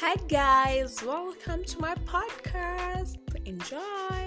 Hi, guys, welcome to my podcast. Enjoy.